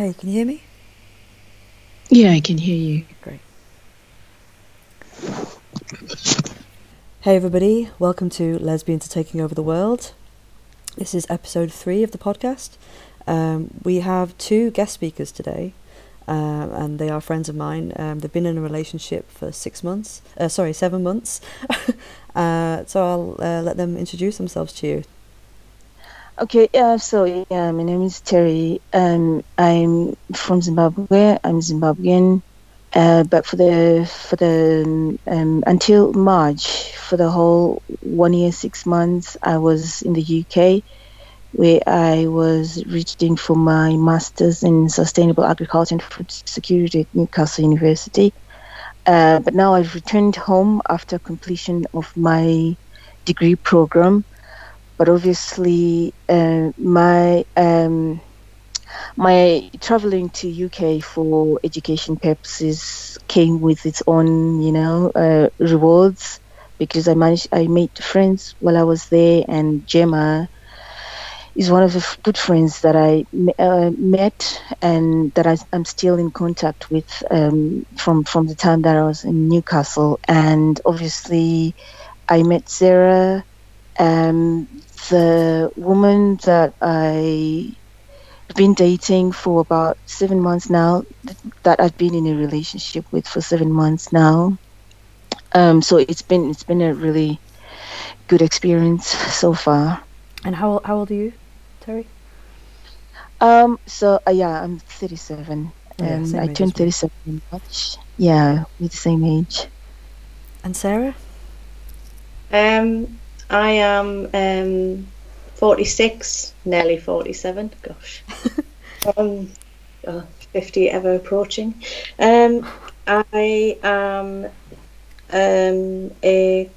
Hey, can you hear me? Yeah, I can hear you. Great. Hey, everybody, welcome to Lesbians Are Taking Over the World. This is episode three of the podcast. Um, we have two guest speakers today, um, and they are friends of mine. Um, they've been in a relationship for six months, uh, sorry, seven months. uh, so I'll uh, let them introduce themselves to you. Okay, yeah, so yeah, my name is Terry. Um, I'm from Zimbabwe. I'm Zimbabwean. Uh, but for the for the um, until March, for the whole one year six months, I was in the UK, where I was reading for my masters in sustainable agriculture and food security at Newcastle University. Uh, but now I've returned home after completion of my degree program but obviously uh, my um, my traveling to UK for education purposes came with its own, you know, uh, rewards because I managed I made friends while I was there, and Gemma is one of the good friends that I uh, met and that I, am still in contact with um, from from the time that I was in Newcastle, and obviously I met Sarah. Um, the woman that I have been dating for about seven months now, that I've been in a relationship with for seven months now. Um, so it's been it's been a really good experience so far. And how how old are you, Terry? Um. So uh, yeah, I'm 37, and same I turned 37 in March. Yeah, with the same age. And Sarah? Um, I am um, 46, nearly 47. Gosh. um, oh, 50 ever approaching. Um, I am um, a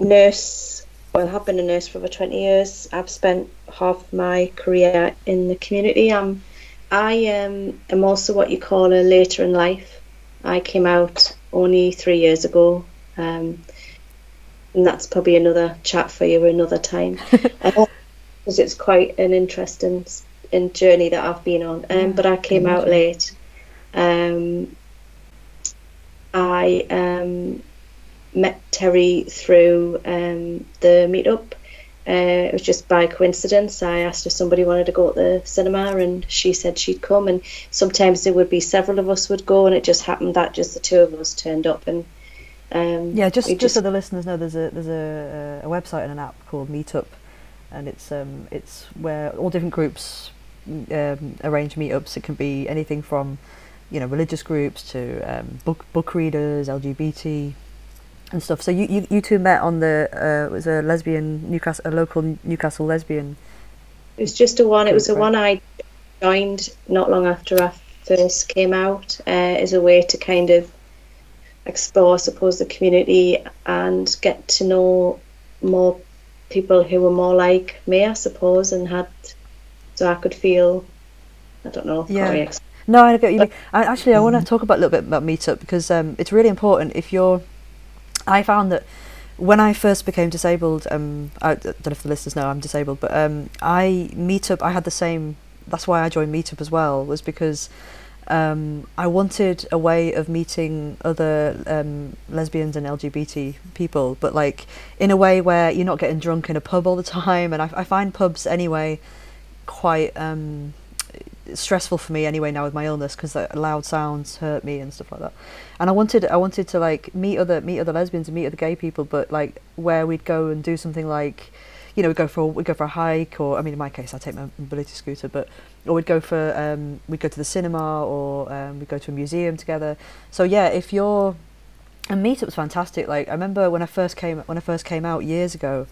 nurse. Well, have been a nurse for over 20 years. I've spent half my career in the community. I'm, I um, am also what you call a later in life. I came out only three years ago. Um, and that's probably another chat for you another time because it's quite an interesting in journey that I've been on. Um, but I came out late. Um, I um, met Terry through um, the meetup. Uh, it was just by coincidence. I asked if somebody wanted to go to the cinema, and she said she'd come. And sometimes there would be several of us would go, and it just happened that just the two of us turned up. And um, Yeah, just we just so the listeners know, there's a there's a, a website and an app called Meetup, and it's um it's where all different groups um, arrange meetups. It can be anything from, you know, religious groups to um, book book readers, LGBT, and stuff. So you you, you two met on the uh, it was a lesbian Newcastle a local Newcastle lesbian. It was just a one. It was a one I joined not long after I first came out uh, as a way to kind of explore, I suppose, the community and get to know more people who were more like me, I suppose, and had so I could feel. I don't know. Yeah. how I ex- No, I get you. I, actually, I want to talk about a little bit about Meetup because um, it's really important. If you're, I found that when I first became disabled, um, I don't know if the listeners know I'm disabled, but um, I Meetup. I had the same. That's why I joined Meetup as well. Was because um, I wanted a way of meeting other um, lesbians and LGBT people, but like in a way where you're not getting drunk in a pub all the time. And I, I find pubs anyway quite um, stressful for me anyway now with my illness because loud sounds hurt me and stuff like that. And I wanted I wanted to like meet other meet other lesbians and meet other gay people, but like where we'd go and do something like, you know, we'd go for a, we'd go for a hike, or I mean, in my case, I take my mobility scooter, but or we'd go for um, we'd go to the cinema, or um, we'd go to a museum together. So yeah, if you're and meetup's fantastic. Like I remember when I first came when I first came out years ago,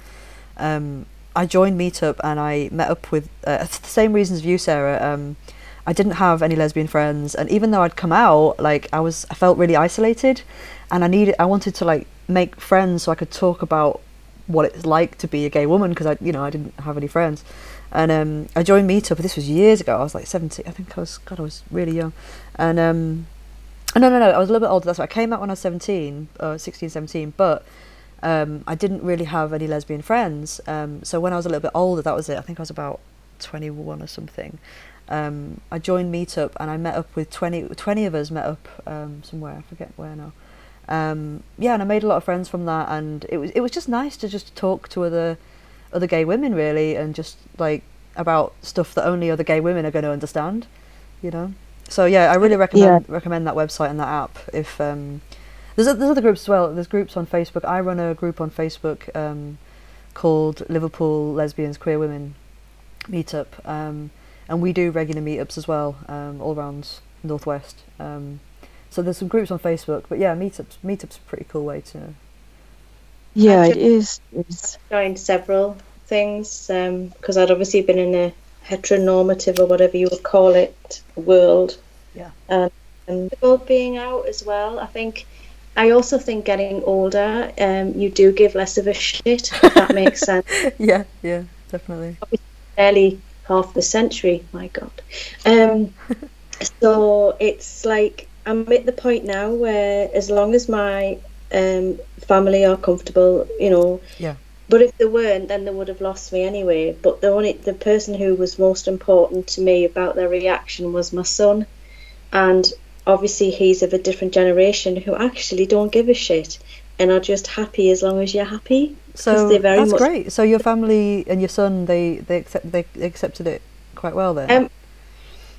um, I joined Meetup and I met up with uh, the same reasons as you, Sarah. Um, I didn't have any lesbian friends, and even though I'd come out, like I was, I felt really isolated, and I needed, I wanted to like make friends so I could talk about what it's like to be a gay woman because I, you know, I didn't have any friends, and um, I joined Meetup. This was years ago. I was like seventeen. I think I was. God, I was really young, and um, no, no, no. I was a little bit older. That's why I came out when I was 17, uh, 16, 17, but um, I didn't really have any lesbian friends. Um, so when I was a little bit older, that was it. I think I was about 21 or something. Um, I joined Meetup and I met up with 20, 20 of us met up um, somewhere. I forget where now. Um, yeah, and I made a lot of friends from that, and it was it was just nice to just talk to other other gay women really, and just like about stuff that only other gay women are going to understand, you know. So yeah, I really recommend Yeah. recommend that website and that app. If um, there's there's other groups as well. There's groups on Facebook. I run a group on Facebook um, called Liverpool Lesbians Queer Women Meetup, um, and we do regular meetups as well um, all around Northwest. Um, so there's some groups on Facebook, but yeah, meetups meetups a pretty cool way to. Yeah, it Actually- is. It's, joined several things because I'd obviously been in a heteronormative or whatever you would call it world. Yeah. And, and about being out as well. I think I also think getting older, um, you do give less of a shit. If that makes sense. yeah, yeah, definitely. Barely half the century. My God. Um, so it's like I'm at the point now where as long as my um, family are comfortable, you know, Yeah. But if they weren't, then they would have lost me anyway. But the only the person who was most important to me about their reaction was my son, and obviously he's of a different generation who actually don't give a shit and are just happy as long as you're happy. So they're very that's much- great. So your family and your son, they they accept they accepted it quite well then. Um,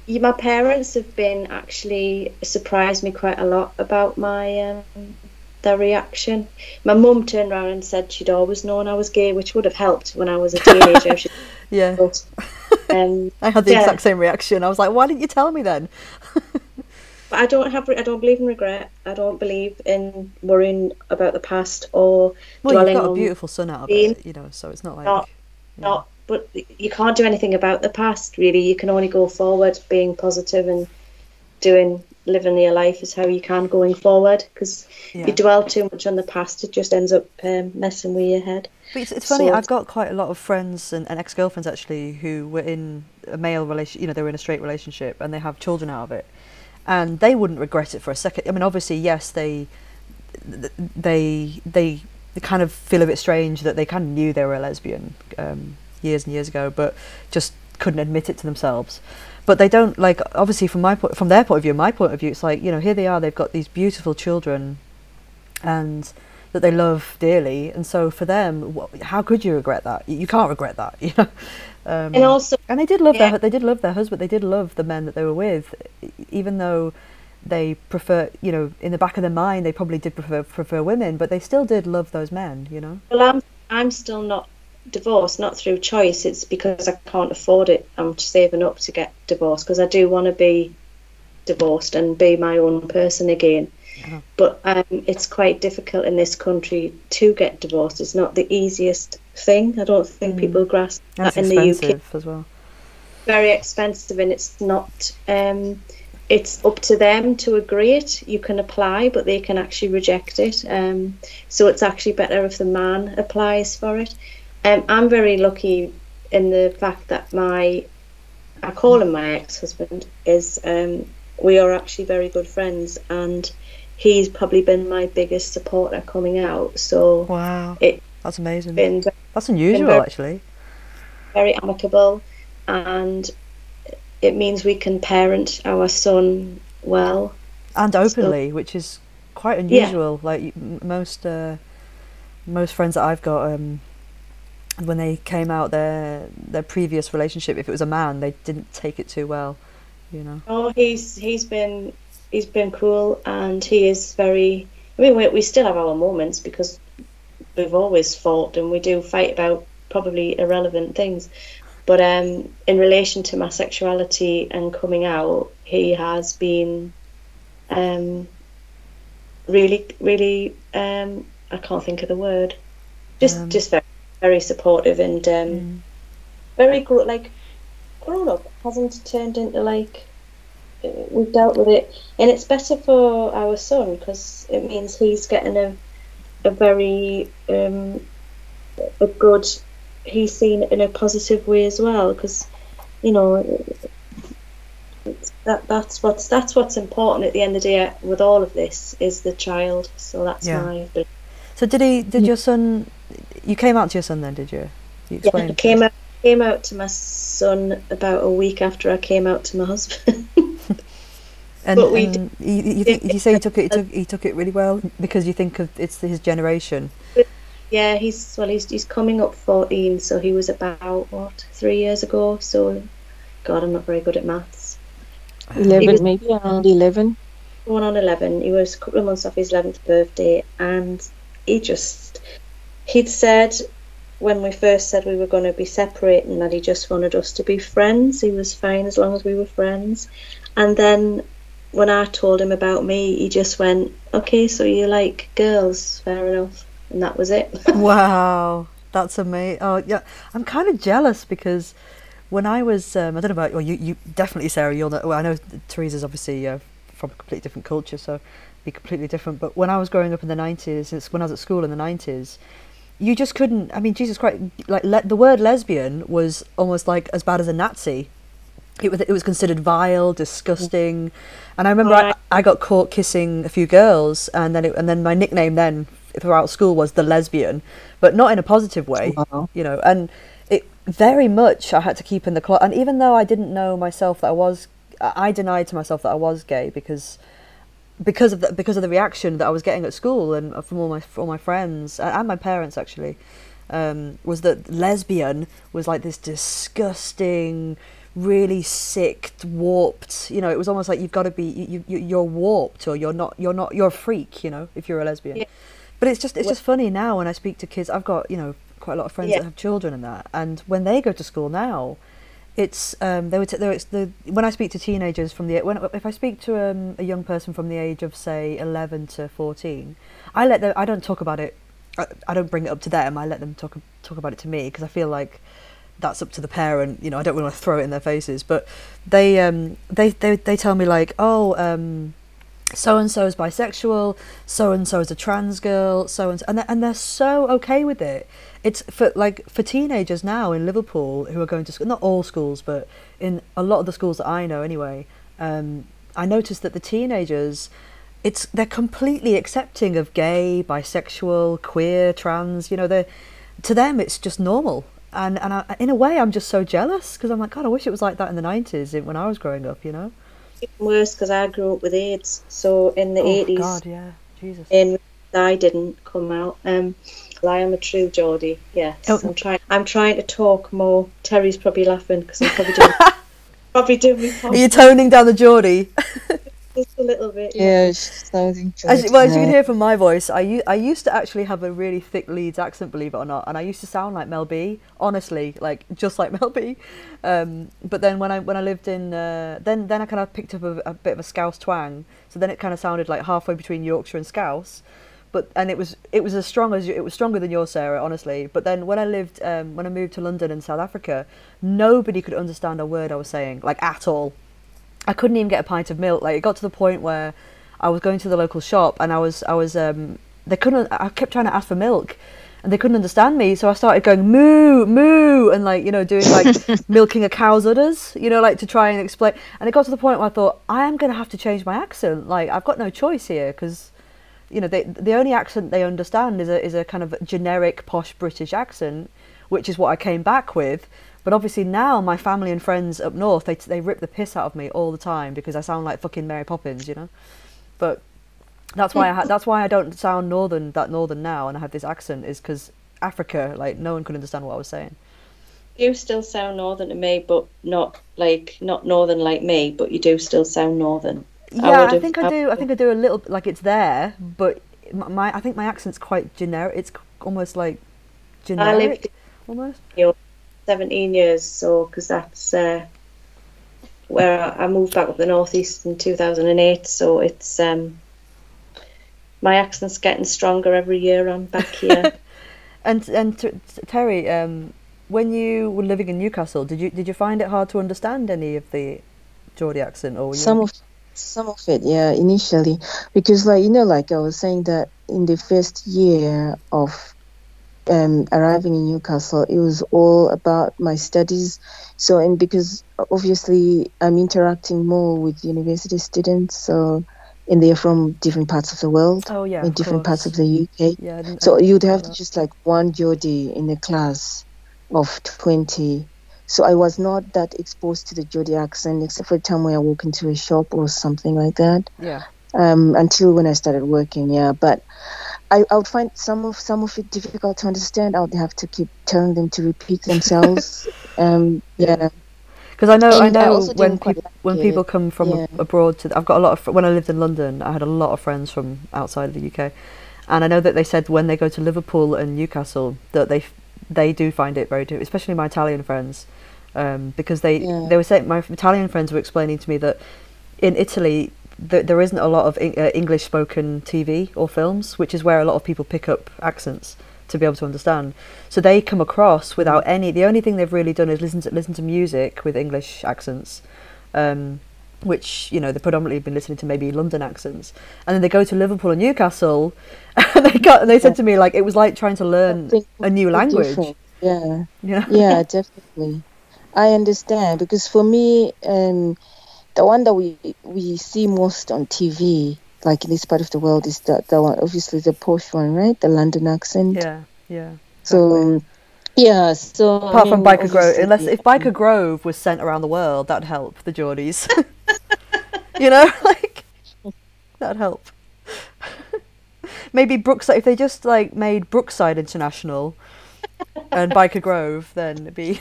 Yeah, my parents have been actually surprised me quite a lot about my um, their reaction. My mum turned around and said she'd always known I was gay, which would have helped when I was a teenager. Yeah, um, I had the yeah. exact same reaction. I was like, why didn't you tell me then? But I don't have. I don't believe in regret. I don't believe in worrying about the past or Well, you've dwelling got a beautiful son out of being- it, you know. So it's not like not not. But you can't do anything about the past. Really, you can only go forward, being positive and doing living your life is how you can going forward. Because Yeah. if you dwell too much on the past, it just ends up um, messing with your head. But it's, it's funny. So- I've got quite a lot of friends and, and ex-girlfriends actually who were in a male relation. You know, they were in a straight relationship and they have children out of it, and they wouldn't regret it for a second. I mean, obviously, yes, they they they they kind of feel a bit strange that they kind of knew they were a lesbian um, years and years ago, but just couldn't admit it to themselves. But they don't like obviously from my point, from their point of view, my point of view, it's like you know here they are, they've got these beautiful children, and that they love dearly, and so for them, how could you regret that? You can't regret that, you know. Um, And also, and they did love Yeah. their they did love their husband. They did love the men that they were with, even though they prefer you know in the back of their mind they probably did prefer prefer women, but they still did love those men. You know. well, I'm I'm still not divorced, not through choice. It's because I can't afford it. I'm saving up to get divorced because I do want to be divorced and be my own person again. Uh-huh. But um, it's quite difficult in this country to get divorced. It's not the easiest thing. I don't think Mm. people grasp And that in the UK. as well. Very expensive, and it's not. Um, it's up to them to agree it. You can apply, but they can actually reject it. Um, so it's actually better if the man applies for it. Um, I'm very lucky in the fact that my, I call him my ex-husband, is um, we are actually very good friends, and he's probably been my biggest supporter coming out. So Wow, It- that's amazing. been That's unusual, very- actually. very amicable and it means we can parent our son well and openly, which is quite Yeah. unusual. Like most uh, most friends that I've got, um, when they came out their their previous relationship, if it was a man, they didn't take it too well. You know. oh he's he's been he's been cool and he is very i mean we, we still have our moments because we've always fought and we do fight about probably irrelevant things. But um in relation to my sexuality and coming out he has been um really really um i can't think of the word. Just Um, just very very supportive and um Mm. very gro- like grown up hasn't turned into like uh, we've dealt with it. And it's better for our son because it means he's getting a a very um a good he's seen it in a positive way as well because you know that that's what's that's what's important at the end of the day with all of this is the child so that's Yeah. my belief. So did he? Did your son? You came out to your son then, did you? You Yeah, I came out came out to my son about a week after I came out to my husband. And, but we and you, you, think, you say he took it. He took, he took it really well because you think of it's his generation. yeah, he's well, he's he's coming up fourteen, so he was about what three years ago. So, God, I'm not very good at maths. Eleven, was- maybe around eleven. Going on eleven, he was a couple of months off his eleventh birthday, and he just he'd said when we first said we were going to be separating that he just wanted us to be friends. He was fine as long as we were friends, and then when I told him about me, he just went, "Okay, so you like girls? Fair enough," and that was it. Wow, that's amazing. Oh yeah, I'm kind of jealous because when I was, um, I don't know about, well, you, you definitely, Sarah, you'll know. Well, I know Teresa's obviously uh, from a completely different culture, so be completely different. But when I was growing up in the '90s, it's when I was at school in the '90s, you just couldn't. I mean, Jesus Christ, like le- the word lesbian was almost like as bad as a Nazi. It was it was considered vile, disgusting, and I remember I, Right. I got caught kissing a few girls, and then it, and then my nickname then throughout school was the lesbian, but not in a positive way, Wow. you know. And it very much I had to keep in the closet, and even though I didn't know myself that I was, I I denied to myself that I was gay because because of the, because of the reaction that I was getting at school and from all my from all my friends and, and my parents actually um, was that lesbian was like this disgusting, really sick, warped. You know, it was almost like you've got to be you, you you're warped or you're not you're not you're a freak. You know, if you're a lesbian. Yeah. But it's just it's just funny now when I speak to kids. I've got you know quite a lot of friends Yeah. that have children and that, and when they go to school now, it's um, they would t- it's the when I speak to teenagers from the when if I speak to um, a young person from the age of say eleven to fourteen, I let them I don't talk about it. I, I don't bring it up to them. I let them talk talk about it to me because I feel like that's up to the parent. You know, I don't want to throw it in their faces, but they um they they they tell me like oh so and so is bisexual, so and so is a trans girl, so and and they're, and they're so okay with it. It's for like for teenagers now in Liverpool who are going to school, not all schools, but in a lot of the schools that I know anyway. Um, I noticed that the teenagers, it's they're completely accepting of gay, bisexual, queer, trans. You know, they to them it's just normal. And and I, in a way, I'm just so jealous because I'm like, God, I wish it was like that in the '90s when I was growing up. You know? Even worse because I grew up with AIDS. So in the oh eighties, God, yeah, Jesus. in I didn't come out. Um, I am a true Geordie. Yes, Oh. I'm trying. I'm trying to talk more. Terry's probably laughing because I'm probably doing probably doing Are you toning down the Geordie? just a little bit. Yeah, she's sounding As, well, as you can hear from my voice, I used to actually have a really thick Leeds accent, believe it or not, and I used to sound like Mel B. Honestly, like just like Mel B. Um, but then when I when I lived in, uh, then then I kind of picked up a, a bit of a Scouse twang. So then it kind of sounded like halfway between Yorkshire and Scouse. But and it was it was as strong as it was stronger than yours, Sarah. Honestly. But then when I lived um, when I moved to London and South Africa, nobody could understand a word I was saying, like at all. I couldn't even get a pint of milk. Like it got to the point where I was going to the local shop and I was I was um they couldn't I kept trying to ask for milk and they couldn't understand me. So I started going moo moo and like you know doing like milking a cow's udders you know like to try and explain. And it got to the point where I thought I am going to have to change my accent. Like I've got no choice here because you know they, the only accent they understand is a is a kind of generic posh British accent which is what I came back with but obviously now my family and friends up north they they rip the piss out of me all the time because I sound like fucking Mary Poppins, you know. But that's why I ha- that's why I don't sound northern that northern now and I have this accent is because Africa like no one could understand what I was saying. You still sound northern to me, but not like not northern like me. But you do still sound northern. Yeah, I, would've- think I do. I think I do a little like it's there, but my I think my accent's quite generic. It's almost like I generic almost. 17 years, so because that's uh, where I I moved back up the northeast in 2008. So it's um, my accent's getting stronger every year. I'm back here. And and t- t- Terry, um, when you were living in Newcastle, did you did you find it hard to understand any of the Geordie accent or Some of some of it, yeah, initially, because like you know, like I was saying that in the first year of um, arriving in Newcastle, it was all about my studies. So and because obviously I'm interacting more with university students, so and they're from different parts of the world, Oh yeah, in different parts of the UK. Yeah. I didn't- I So you'd have to just like one Geordie in a class of 20. So I was not that exposed to the Geordie accent, except for the time when I walk into a shop or something like that. Yeah. Um, until when I started working, yeah. But I, I would find some of some of it difficult to understand. I would have to keep telling them to repeat themselves. um, yeah. Because I know, I And I know also when people like when it. people come from Yeah. abroad to, I've got a lot of when I lived in London, I had a lot of friends from outside of the UK, and I know that they said when they go to Liverpool and Newcastle that they they do find it very difficult, especially my Italian friends, um, because they Yeah. they were saying my Italian friends were explaining to me that in Italy th- there isn't a lot of Eng- uh, English spoken TV or films, which is where a lot of people pick up accents to be able to understand. So they come across without any. The only thing they've really done is listen to listen to music with English accents, um, which you know they've predominantly been listening to maybe London accents, and then they go to Liverpool and Newcastle, and they got and they said to me like it was like trying to learn a new language. different. Yeah. Know? yeah, definitely. I understand because for me, um, the one that we we see most on TV, like in this part of the world, is the the one obviously the posh one, right? The London accent. yeah, yeah. So yeah, so I Apart from Byker Grove, unless obviously- if Byker Grove was sent around the world, that'd help the Geordies. you know, like that'd help. Maybe Brookside, if they just like made Brookside International and Byker Grove, then it'd be.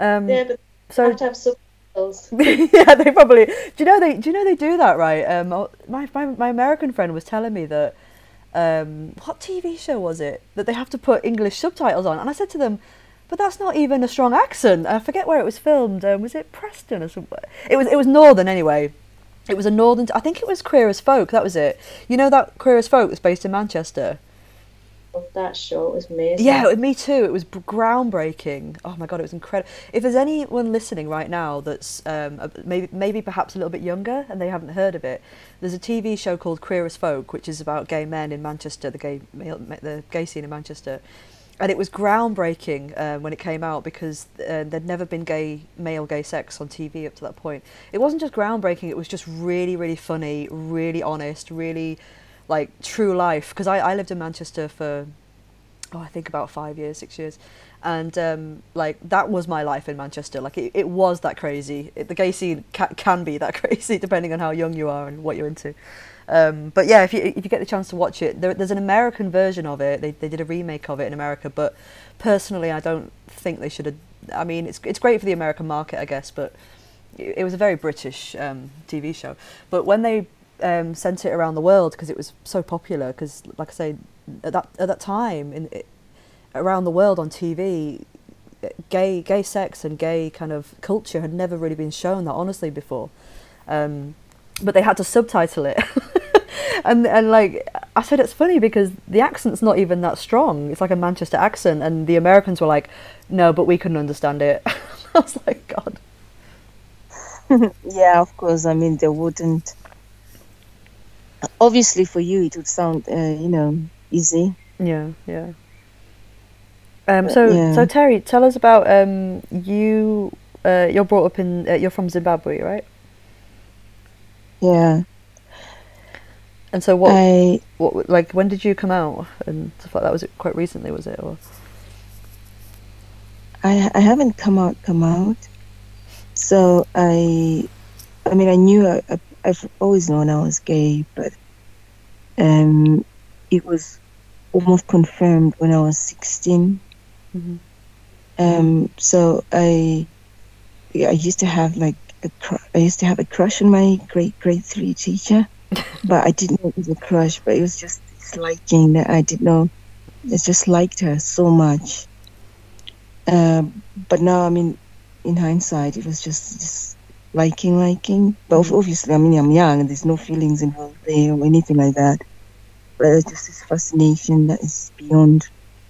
um, Yeah, but so have to have subtitles. yeah, they probably. Do you know they? Do you know they do that right? Um, oh, my my my American friend was telling me that. Um, what TV show was it that they have to put English subtitles on? And I said to them, but that's not even a strong accent. I forget where it was filmed. Um, was it Preston or somewhere? It was. It was Northern anyway. It was a Northern. I think it was Queer as Folk. That was it. You know that Queer as Folk that's based in Manchester. That show was amazing. Yeah, me too. It was groundbreaking. Oh my god, it was incredible. If there's anyone listening right now that's um, maybe maybe perhaps a little bit younger and they haven't heard of it, there's a TV show called Queer as Folk, which is about gay men in Manchester, the gay the gay scene in Manchester, and it was groundbreaking uh, when it came out because uh, there'd never been gay male gay sex on TV up to that point. It wasn't just groundbreaking; it was just really, really funny, really honest, really like true life. Because I, I lived in Manchester for oh, I think about five years, six years. And um, like that was my life in Manchester. Like it, it was that crazy. It, the gay scene ca- can be that crazy depending on how young you are and what you're into. Um, but yeah, if you if you get the chance to watch it, there, there's an American version of it. They they did a remake of it in America, but personally, I don't think they should have. I mean, it's it's great for the American market, I guess, but it, was a very British um, TV show. But when they um, sent it around the world because it was so popular, because like I say, at that at that time in it, around the world on TV, gay gay sex and gay kind of culture had never really been shown that honestly before. Um, but they had to subtitle it. and and like I said it's funny because the accent's not even that strong. It's like a Manchester accent and the Americans were like, "No, but we couldn't understand it." I was like, "God." yeah, of course. I mean, they wouldn't. Obviously, for you, it would sound, uh, you know, easy. Yeah, yeah. Um, so, yeah. so Terry, tell us about um, you. Uh, you're brought up in. Uh, you're from Zimbabwe, right? Yeah, And so, what, I what, like, when did you come out and stuff like that? Was it quite recently? Was it or? I I haven't come out come out. So I, I mean, I knew I, I, I've always known I was gay, but um, it was almost confirmed when I was sixteen. Mhm. Um, so I, yeah, I used to have like a cr- I used to have a crush on my grade grade three teacher, but I didn't know it was a crush, but it was just this liking that I didn't know. I just liked her so much. Um, but now, I mean, in hindsight, it was just just liking, liking. But ob- obviously, I mean, I'm young and there's no feelings involved there or anything like that. But it's just this fascination that is beyond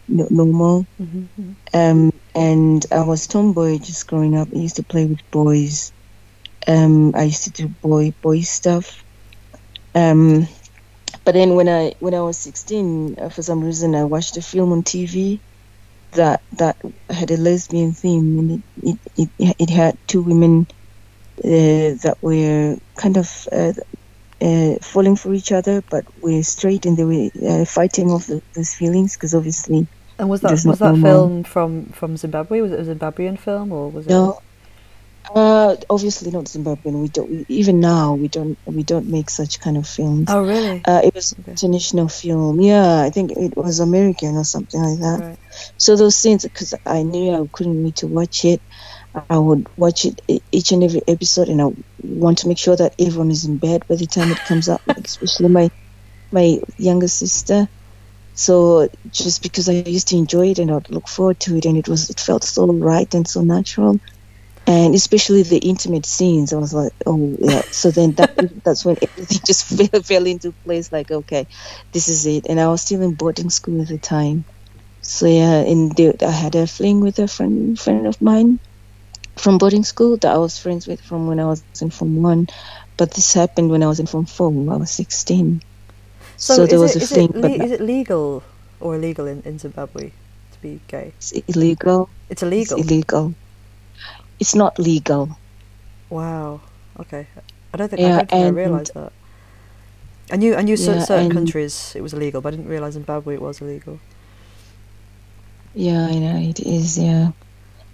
normal. Mm-hmm. Um, and I was tomboy just growing up. I used to play with boys. Um, I used to do boy boy stuff. Um, but then when I when I was 16, uh, for some reason, I watched a film on TV that that had a lesbian theme, and it it, it, it had two women that we're kind of uh, uh, falling for each other, but we're straight in the way, uh, fighting off the, those feelings because obviously. And was that was that film from from Zimbabwe? Was it a Zimbabwean film or was it? No, uh, obviously not Zimbabwean. We don't. We, even now, we don't. We don't make such kind of films. Oh really? Uh, it was Okay. international film. Yeah, I think it was American or something like that. Right. So those scenes, because I knew I couldn't wait to watch it, I would watch it each and every episode, and I want to make sure that everyone is in bed by the time it comes out, like especially my my younger sister. So just because I used to enjoy it and I'd look forward to it, and it was it felt so right and so natural, and especially the intimate scenes, I was like, oh yeah. So then that that's when everything just fell, fell into place. Like okay, this is it. And I was still in boarding school at the time. So yeah, and I had a fling with a friend friend of mine from boarding school that I was friends with from when I was in Form One, but this happened when I was in Form Four. I was sixteen. So, is there was it, a fling, it, but le- is it legal or illegal in, in Zimbabwe to be gay? it's illegal. It's illegal. It's illegal. It's not legal. Wow. Okay. I don't think I Yeah, don't think I realised that. I knew I knew Yeah, certain and- countries it was illegal, but I didn't realise Zimbabwe it was illegal. Yeah, I know it is. Yeah,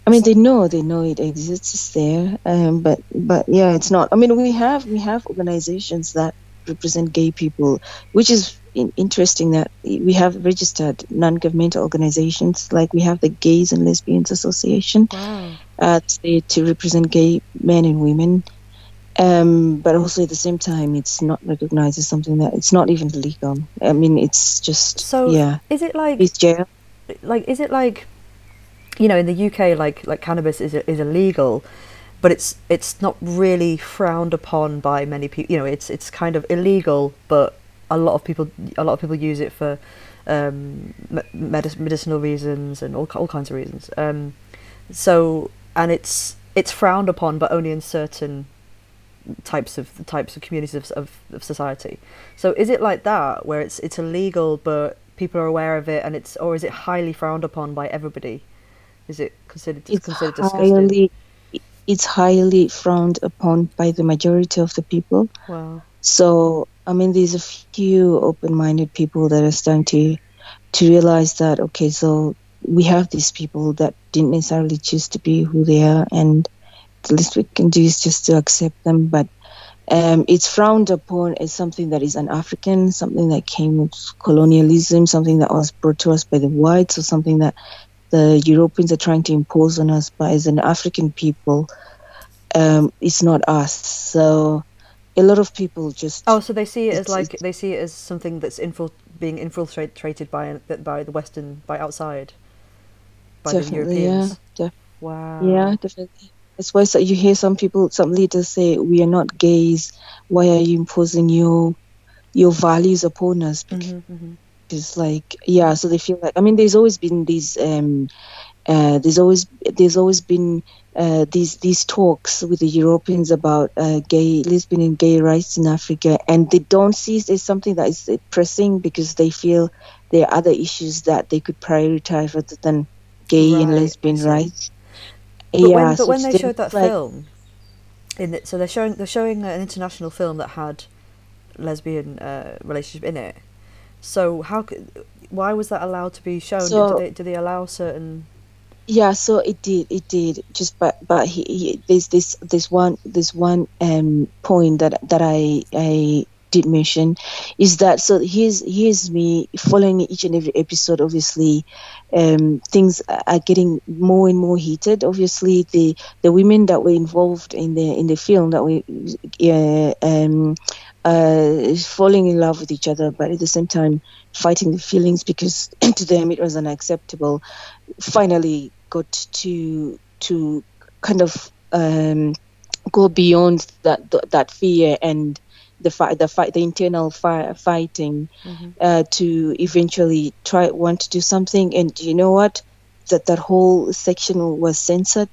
I mean they know they know it exists it's there, um, but but yeah, it's not. I mean we have we have organizations that represent gay people, which is in- interesting that we have registered non-governmental organizations like we have the Gays and Lesbians Association Wow. uh, to, to represent gay men and women. Um, but also at the same time, it's not recognized as something that it's not even legal. I mean, it's just So yeah, is it like it's jail. like is it like you know in the UK like like cannabis is is illegal but it's it's not really frowned upon by many people you know it's it's kind of illegal but a lot of people a lot of people use it for um medic- medicinal reasons and all all kinds of reasons. Um so and it's it's frowned upon but only in certain types of types of communities of, of, of society. So is it like that where it's it's illegal but people are aware of it and it's or is it highly frowned upon by everybody is it considered It's considered disgusting highly, it's highly frowned upon by the majority of the people. wow So I mean, there's a few open-minded people that are starting to to realize that okay, so we have these people that didn't necessarily choose to be who they are, and the least we can do is just to accept them. But um, it's frowned upon as something that is un-African, something that came with colonialism, something that was brought to us by the whites, or something that the Europeans are trying to impose on us. But as an African people, um, it's not us. So a lot of people just oh so they see it as like they see it as something that's infil- being infiltrated by by the western by outside by the definitely yeah, def- wow yeah, definitely. That's why so you hear some people, some leaders say, "We are not gays. Why are you imposing your your values upon us?" Because hmm it's like yeah so they feel like i mean there's always been these um uh there's always there's always been uh these these talks with the europeans about uh gay lesbian and gay rights in africa and they don't see it as something that is pressing because they feel there are other issues that they could prioritize rather than gay and Right, I lesbian rights But yeah when, but so when they showed that like- film, in it, so they're showing they're showing an international film that had lesbian uh, relationship in it. So how could, why was that allowed to be shown? So- did, they, did they allow certain? Yeah, so it did, it did. Just but but he, he there's this this one this one um point that that I I did mention is that so here's here's me following each and every episode. Obviously, um things are getting more and more heated. Obviously, the the women that were involved in the in the film that we uh, um uh falling in love with each other, but at the same time fighting the feelings because to them it was unacceptable finally got to to kind of um, go beyond that that fear and the fight the fight the internal fi- fighting Mhm. uh, to eventually try want to do something. And you know what? That that whole section was censored.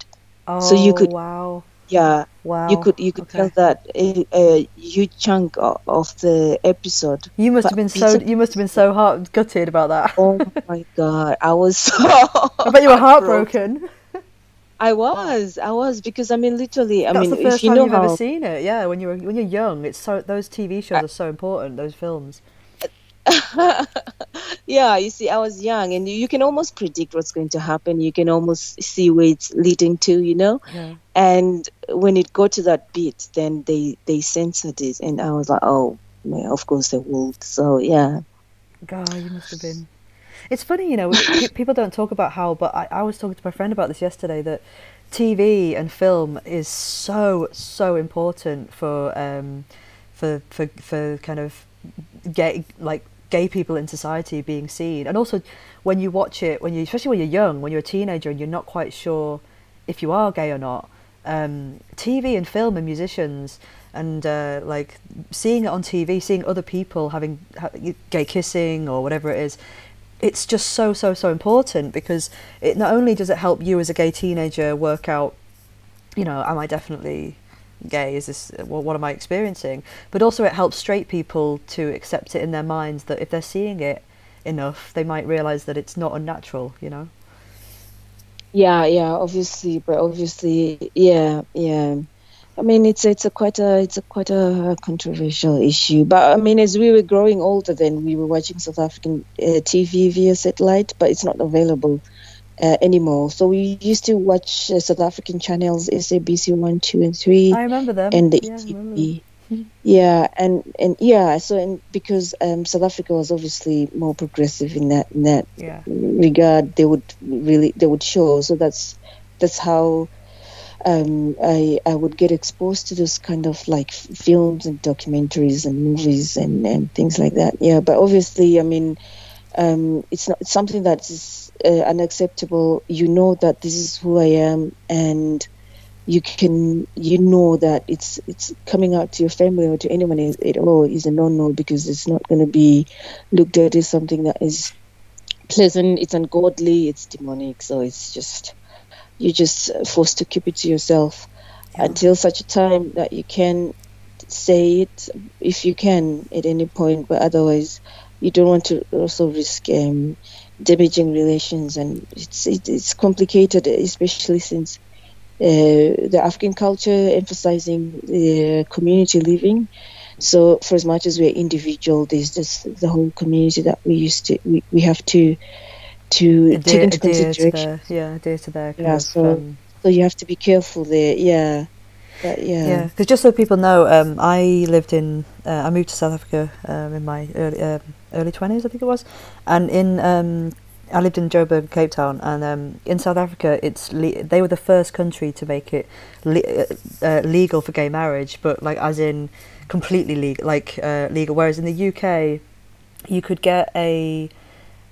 Oh, So you could- wow, yeah wow. you could you could okay. tell that a, a huge chunk of, the episode You must but have been so you must have been so heart gutted about that. oh my god i was so I bet you were heartbroken. I was, I was because I mean, literally, I That's mean, the first if you time know you've how, ever seen it. Yeah, when you're when you're young, it's so those TV shows are so important. Those films. yeah, you see, I was young, and you can almost predict what's going to happen. You can almost see where it's leading to, you know. Yeah. And when it got to that bit, then they they censored it, and I was like, oh, man, of course they would. So yeah, God, you must have been. It's funny, you know, people don't talk about how, but I, I was talking to my friend about this yesterday that TV and film is so so important for um for for for kind of gay like gay people in society being seen, and also when you watch it when you especially when you're young, when you're a teenager and you're not quite sure if you are gay or not. Um, TV and film and musicians and uh, like seeing it on TV, seeing other people having ha- gay kissing or whatever it is, it's just so so so important because it not only does it help you as a gay teenager work out, you know, am I definitely gay? Is this what, what am I experiencing? But also it helps straight people to accept it in their minds that if they're seeing it enough, they might realize that it's not unnatural. You know. yeah, yeah. Obviously, but obviously, yeah, yeah. I mean, it's it's a quite a it's a quite a controversial issue. But I mean, as we were growing older, then we were watching South African uh, TV via satellite, but it's not available uh, anymore. So we used to watch uh, South African channels, SABC one, two, and three, I remember them. and the yeah. ETV. Yeah, and and yeah, so and because um, South Africa was obviously more progressive in that in that Yeah. regard, they would really they would show. So that's that's how um, I I would get exposed to those kind of like films and documentaries and movies and, and things like that. Yeah, but obviously, I mean, um, it's not it's something that is uh, unacceptable. You know that this is who I am, and you can you know that it's it's coming out to your family or to anyone at all is a no-no because it's not going to be looked at as something that is pleasant. It's ungodly. It's demonic. So it's just you're just forced to keep it to yourself until such a time that you can say it if you can at any point but otherwise you don't want to also risk um, damaging relations and it's it, it's complicated especially since uh, the African culture emphasizing the community living. So for as much as we're individual there's just the whole community that we used to we, we have to to take into adhere to consideration. yeah, adhere to their Yeah, so- um, so you have to be careful there yeah yeah Yeah, because just so people know, um, I lived in, uh, I moved to South Africa um, in my early um, early twenties, I think it was, and in um, I lived in Joburg, Cape Town, and um, in South Africa, it's le- they were the first country to make it le- uh, uh, legal for gay marriage, but like as in completely legal, like uh, legal. Whereas in the UK, you could get a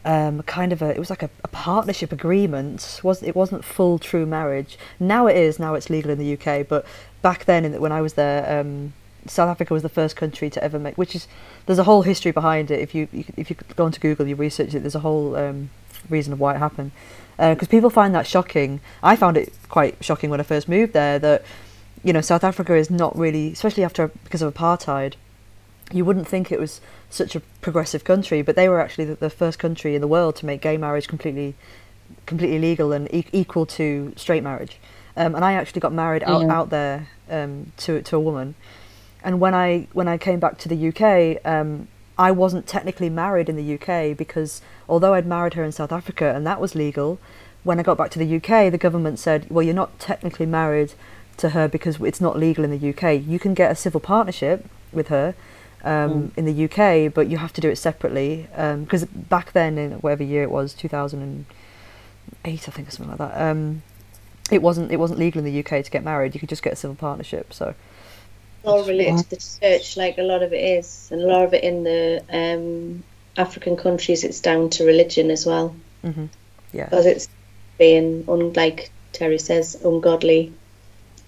um, kind of a it was like a, a partnership agreement. Was it wasn't full true marriage. Now it is now it's legal in the UK but back then in, when I was there um, South Africa was the first country to ever make which is there's a whole history behind it. If you, you if you go onto Google you research it there's a whole um, reason of why it happened. Because people find that shocking. I found it quite shocking when I first moved there that you know South Africa is not really especially after because of apartheid you wouldn't think it was such a progressive country, but they were actually the, the first country in the world to make gay marriage completely, completely legal and e- equal to straight marriage. Um, and I actually got married out, out there um, to to a woman. And when I when I came back to the UK, um, I wasn't technically married in the UK because although I'd married her in South Africa and that was legal, when I got back to the UK, the government said, "Well, you're not technically married to her because it's not legal in the UK. You can get a civil partnership with her." Um, in the UK, but you have to do it separately because back then, in whatever year it was, 2008, I think, or something like that. Um, it wasn't it wasn't legal in the UK to get married. You could just get a civil partnership. So all related to the church, like a lot of it is, and a lot of it in the um, African countries, it's down to religion as well, hmm yeah, because it's being, un- like Terry says, ungodly.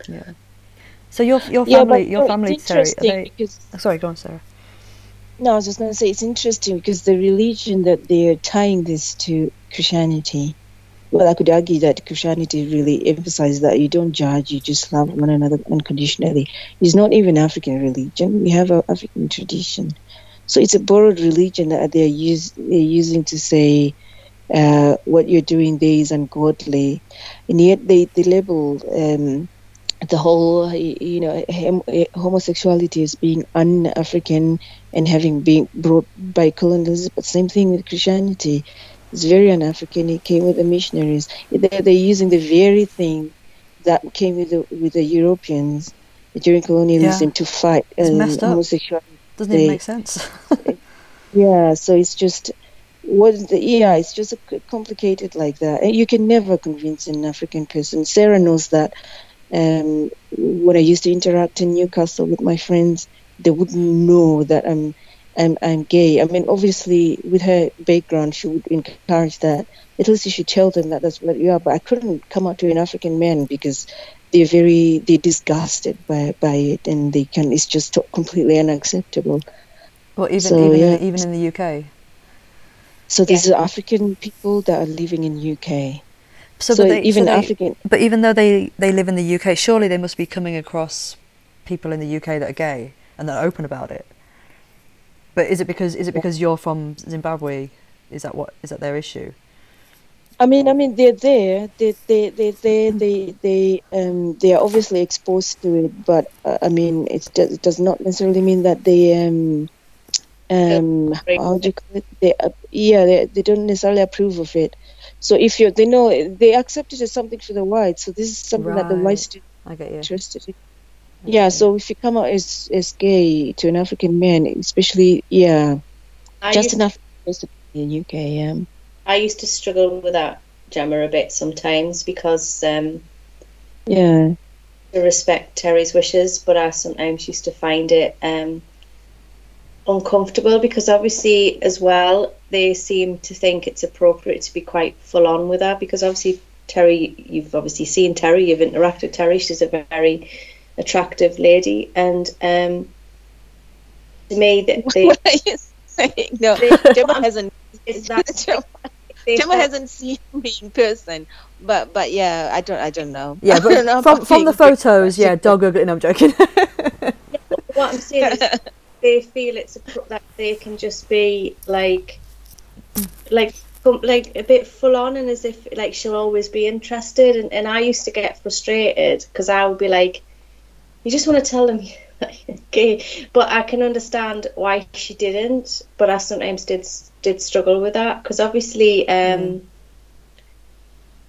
yeah. So your your Yeah, family, but your family, Sarah, they? because oh, sorry, go on, Sarah. no, I was just going to say it's interesting because the religion that they're tying this to Christianity. Well, I could argue that Christianity really emphasizes that you don't judge, you just love one another unconditionally. It's not even African religion. We have our African tradition, so it's a borrowed religion that they're use they're using to say uh, what you're doing there is ungodly, and yet they they label um, the whole you know eh, homosexuality as being un-African and having been brought by colonialism. But same thing with Christianity. It's very un-African. It came with the missionaries. They're, they're using the very thing that came with the with the Europeans during colonialism Yeah. to fight um, up. homosexuality. Doesn't even make sense. Yeah, so it's just what the, yeah, it's just complicated like that. And you can never convince an African person. Sarah knows that. Um, when I used to interact in Newcastle with my friends, they wouldn't know that I'm I'm I'm gay. I mean, obviously, with her background, she would encourage that. At least you should tell them that that's what you are. But I couldn't come out to an African man because they're very they're disgusted by by it, and they can. It's just completely unacceptable. well, even So, even yeah. in, even in the UK. So these are African people that are living in UK. So, So, but they, even so they- African, But even though they, they live in the UK, surely they must be coming across people in the UK that are gay and that are open about it. But is it because is it because you're from Zimbabwe? Is that what is that their issue? I mean, I mean, they're there. They, they, they, they, they, they, um, they are obviously exposed to it. But uh, I mean, it's, do- it does not necessarily mean that they, um, um, how do you call it? They, uh, yeah, they, they don't necessarily approve of it. So if you, they know they accept it as something for the whites. So this is something that the Right. whites do I get you. interested in. Yeah. So if you come out as as gay to an African man, especially yeah, I just used, enough in UK. Um, I used to struggle with that, Gemma, a bit sometimes because um, yeah. to respect Terry's wishes, but I sometimes used to find it um, uncomfortable because obviously, as well, they seem to think it's appropriate to be quite full on with her because obviously, Terry, you've obviously seen Terry, you've interacted with Terry, she's a very attractive lady, and um, to me, that they, what are you saying? No, they- Gemma hasn't. that Gemma, they Gemma thought- hasn't seen me in person, but but yeah, I don't I don't know. Yeah, I don't know from from the photos, yeah, dog ugly. No, I'm joking. what I'm saying is they feel it's a that they can just be like like like a bit full on and as if like she'll always be interested. And, and I used to get frustrated because I would be like you just want to tell them you're but I can understand why she didn't but I sometimes did did struggle with that because obviously um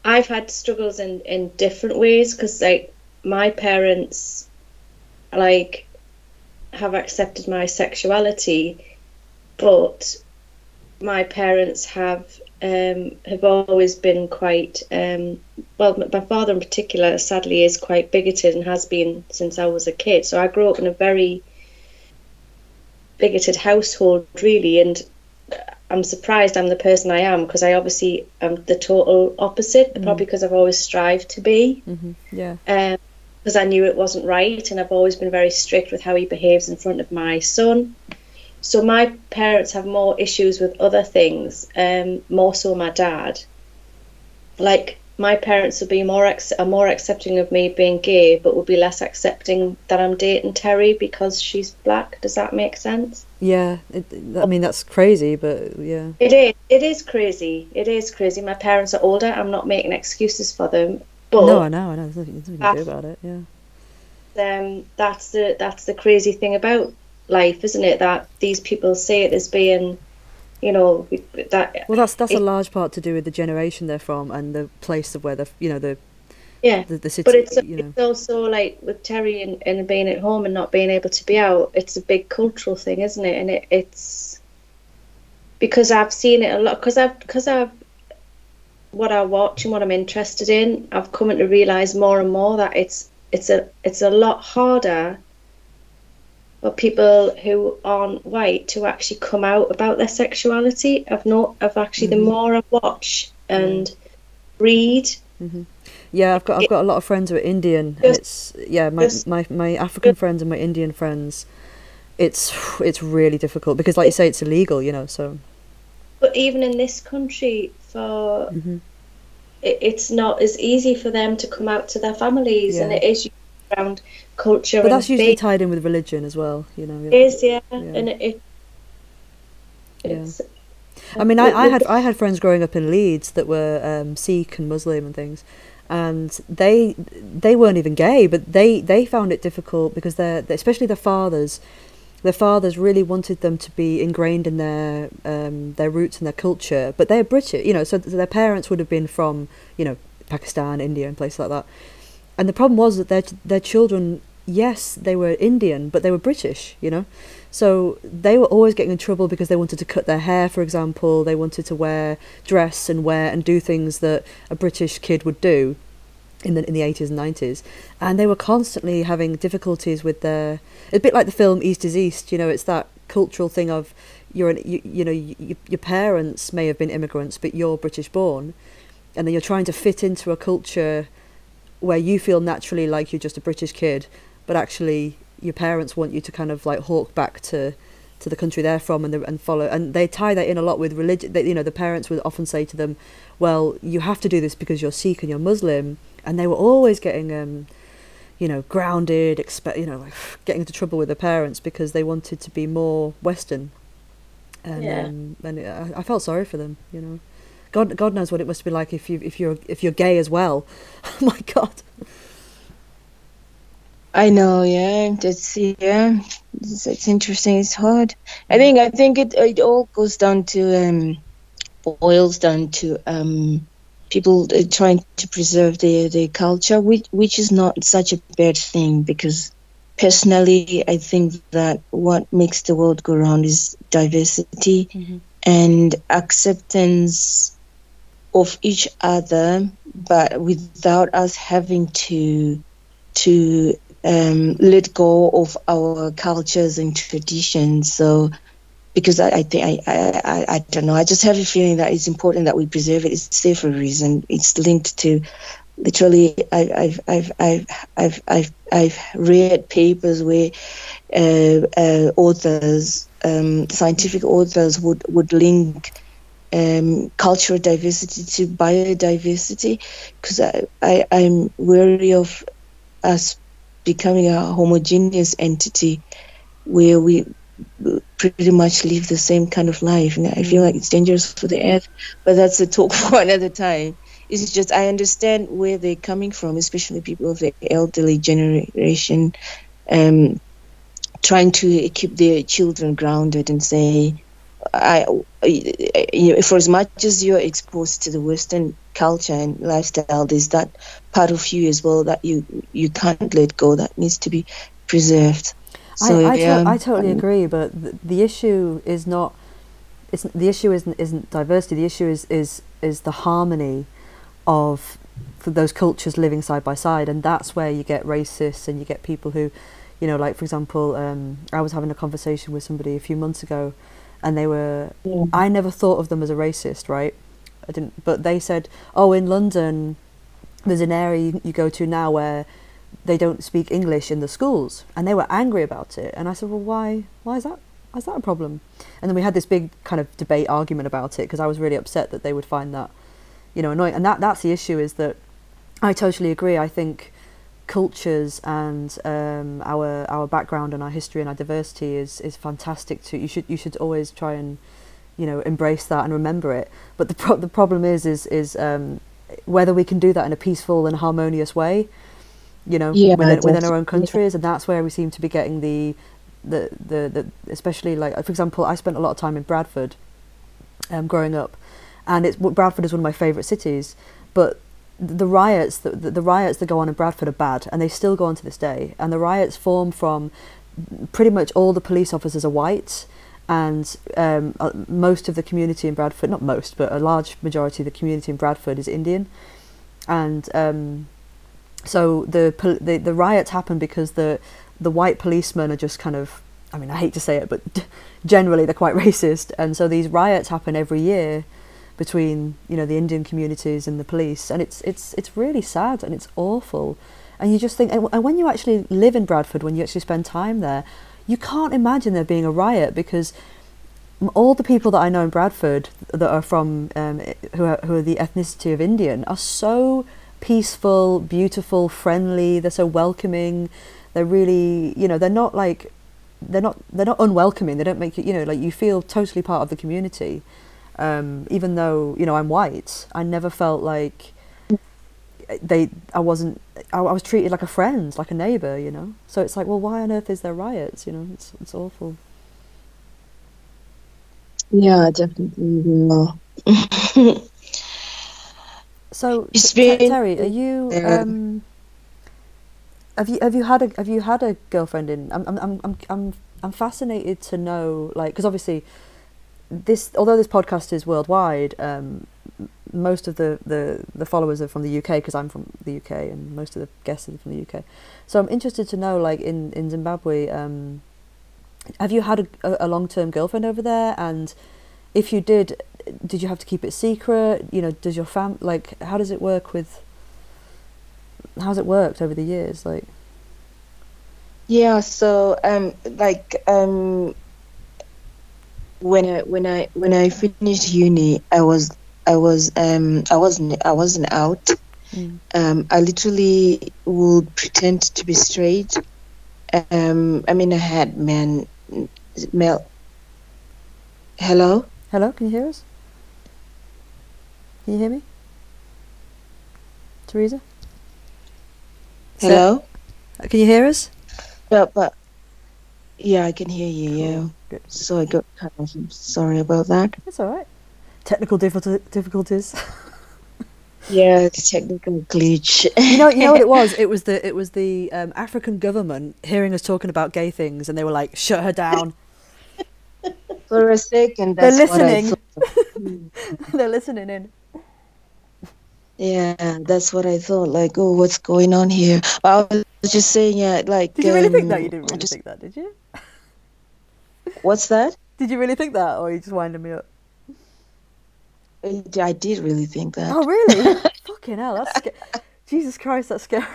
I've had struggles in in different ways because like my parents like have accepted my sexuality, but my parents have um, have always been quite um, well. My father, in particular, sadly, is quite bigoted and has been since I was a kid. So I grew up in a very bigoted household, really, and I'm surprised I'm the person I am because I obviously am the total opposite. Probably because I've always strived to be hmm Yeah. um, because I knew it wasn't right, and I've always been very strict with how he behaves in front of my son. So my parents have more issues with other things, um, more so my dad. Like my parents would be more ex- are more accepting of me being gay, but would be less accepting that I'm dating Terry because she's black. Does that make sense? Yeah. It, I mean, that's crazy, but yeah. It is. It is crazy. It is crazy. My parents are older. I'm not making excuses for them, but no, I know, I know. There's nothing, there's nothing you can do about it. Yeah. um, that's the that's the crazy thing about life, isn't it? That these people see it as being, you know, that Well, that's that's a large part to do with the generation they're from and the place of where they're, you know, the yeah. the, the city. But it's you know. it's also like with Terry and, and being at home and not being able to be out. It's a big cultural thing, isn't it? And it, it's because I've seen it a lot. Because I've because I've what I watch and what I'm interested in. I've come to realize more and more that it's it's a it's a lot harder for people who aren't white to actually come out about their sexuality. I've not. I've actually the more I watch and read. Yeah, I've got I've got a lot of friends who are Indian, and it's yeah, my, my my African friends and my Indian friends. It's it's really difficult because, like you say, it's illegal, you know. So But even in this country, for Mhm. it, it's not as easy for them to come out to their families, and it is around culture. but that's usually faith. tied in with religion as well, you know. It is, yeah, Yeah. and it, it Yeah. I mean, I, I had I had friends growing up in Leeds that were um, Sikh and Muslim and things, and they they weren't even gay, but they they found it difficult because they're especially their fathers. Their fathers really wanted them to be ingrained in their um, their roots and their culture, but they're British, you know. So their parents would have been from you know Pakistan, India, and places like that. And the problem was that their their children, yes, they were Indian, but they were British, you know. So they were always getting in trouble because they wanted to cut their hair, for example. They wanted to wear dress and wear and do things that a British kid would do in the in the 80s and 90s and they were constantly having difficulties with their It's a bit like the film East is East you know it's that cultural thing of you're an, you, you know you, your parents may have been immigrants but you're British born and then you're trying to fit into a culture where you feel naturally like you're just a British kid but actually your parents want you to kind of like hawk back to to the country they're from and the, and follow and they tie that in a lot with religion you know the parents would often say to them well you have to do this because you're Sikh and you're Muslim and they were always getting um you know grounded expect you know like getting into trouble with their parents because they wanted to be more western and Yeah. um and it, I, I felt sorry for them you know god god knows what it must be like if you if you're if you're gay as well oh my god I know, yeah. That's yeah. It's, it's interesting. It's hard. I think I think it it all goes down to um boils down to um people uh, trying to preserve their their culture, which which is not such a bad thing because personally I think that what makes the world go round is diversity and acceptance of each other, but without us having to to um, let go of our cultures and traditions. So, because I, I think I, I, I, don't know, I just have a feeling that it's important that we preserve it. It's there for a reason. It's linked to literally. I've I've I've I've I've I've read papers where uh, uh, authors, um, scientific authors, would would link. Um, cultural diversity to biodiversity because I, I, I'm wary of us becoming a homogeneous entity where we pretty much live the same kind of life. And I feel like it's dangerous for the earth, but that's a talk for another time. It's just I understand where they're coming from, especially people of the elderly generation, um, trying to keep their children grounded and say, I, you know, for as much as you're exposed to the Western culture and lifestyle, there's that part of you as well that you you can't let go that needs to be preserved. So I, I, to- I totally um, agree, but the, the issue is not. It's, the issue isn't isn't diversity. The issue is is is the harmony of for those cultures living side by side, and that's where you get racists and you get people who, you know, like for example, um, I was having a conversation with somebody a few months ago, and they were. Yeah. I never thought of them as a racist, right? I didn't, but they said, "Oh, in London, there's an area you, go to now where they don't speak English in the schools," and they were angry about it. And I said, "Well, why? Why is that? Why is that a problem?" And then we had this big kind of debate argument about it because I was really upset that they would find that, you know, annoying. And that that's the issue is that I totally agree. I think cultures and um, our our background and our history and our diversity is is fantastic. To you should you should always try and you know embrace that and remember it. But the pro- the problem is is is um, whether we can do that in a peaceful and harmonious way. You know, Yeah, within, within our own countries, and that's where we seem to be getting the the, the, the especially like for example, I spent a lot of time in Bradford, um, growing up, and it's Bradford is one of my favourite cities, but the riots the, the, riots that go on in Bradford are bad and they still go on to this day. And the riots form from pretty much all the police officers are white and um, uh, most of the community in Bradford not most but a large majority of the community in Bradford is Indian. And um, so the, the the riots happen because the the white policemen are just kind of I mean I hate to say it but generally they're quite racist. And so these riots happen every year between you know the Indian communities and the police and it's it's it's really sad and it's awful and you just think and when you actually live in Bradford when you actually spend time there you can't imagine there being a riot because all the people that I know in Bradford that are from um, who are, who are the ethnicity of Indian are so peaceful, beautiful, friendly. They're so welcoming. They're really, you know, they're not like they're not they're not unwelcoming. They don't make you, you know, like you feel totally part of the community. Um, even though you know I'm white, I never felt like they. I wasn't. I, I was treated like a friend, like a neighbor. You know. So it's like, well, why on earth is there riots? You know, it's it's awful. Yeah, definitely. No. So, It's been- Terry, are you? Um, have you have you had a have you had a girlfriend in? I'm I'm I'm I'm I'm, I'm fascinated to know, like, because obviously, this although this podcast is worldwide, um, most of the, the, the followers are from the UK because I'm from the UK and most of the guests are from the UK. So I'm interested to know, like, in in Zimbabwe, um, have you had a, a, long term girlfriend over there? And if you did, did you have to keep it secret? You know, does your fam like how does it work with? How's it worked over the years? Like, Yeah, so um like um when I when I when I finished uni I was I was um I wasn't I wasn't out. Mm. Um I literally would pretend to be straight. Um I mean I had men, male Hello? hello, can you hear us? Can you hear me, Teresa? So- Hello? Can you hear us? Yeah, but yeah, I can hear you, yeah. Good. So I got cut off. I'm sorry about that. It's all right. Technical difficulties. Yeah, it's technical glitch. you know, you know what it was. It was the it was the um, African government hearing us talking about gay things, and they were like, "Shut her down." For a second, They're that's what I listening. They're listening in. Yeah, that's what I thought. Like, oh, what's going on here? But I was just saying, yeah, like. Did you really think um, that? You didn't really just- think that, did you? What's that? Did you really think that, or are you just winding me up? I I did really think that. Oh, really? Fucking hell, that's sca- Jesus Christ, that's scary.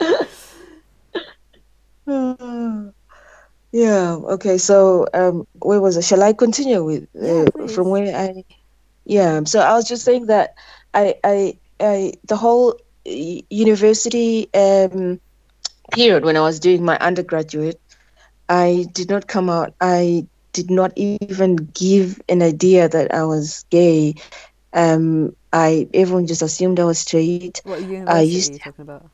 Yeah. Okay. So, um, where was I? Shall I continue with uh, please. from where I? Yeah. So I was just saying that I, I, I, the whole university um, period when I was doing my undergraduate, I did not come out. I did not even give an idea that I was gay. Um, I everyone just assumed I was straight. What university used are you talking about?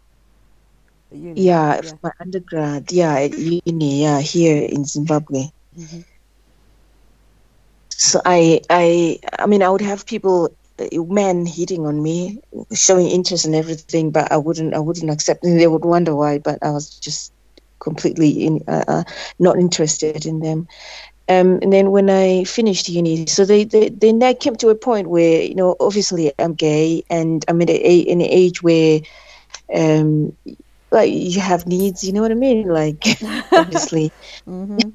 Uni? Yeah, my undergrad. Yeah, at uni. Yeah, here in Zimbabwe. Mhm. So I, I, I mean, I would have people, men hitting on me, showing interest and everything, but I wouldn't, I wouldn't accept. And they would wonder why, but I was just completely in, uh, uh, not interested in them. Um, and then when I finished uni, so they, they, then that came to a point where, you know, obviously I'm gay and I'm in, a, in an age where, um, like you have needs, you know what I mean? Like, obviously. Mhm.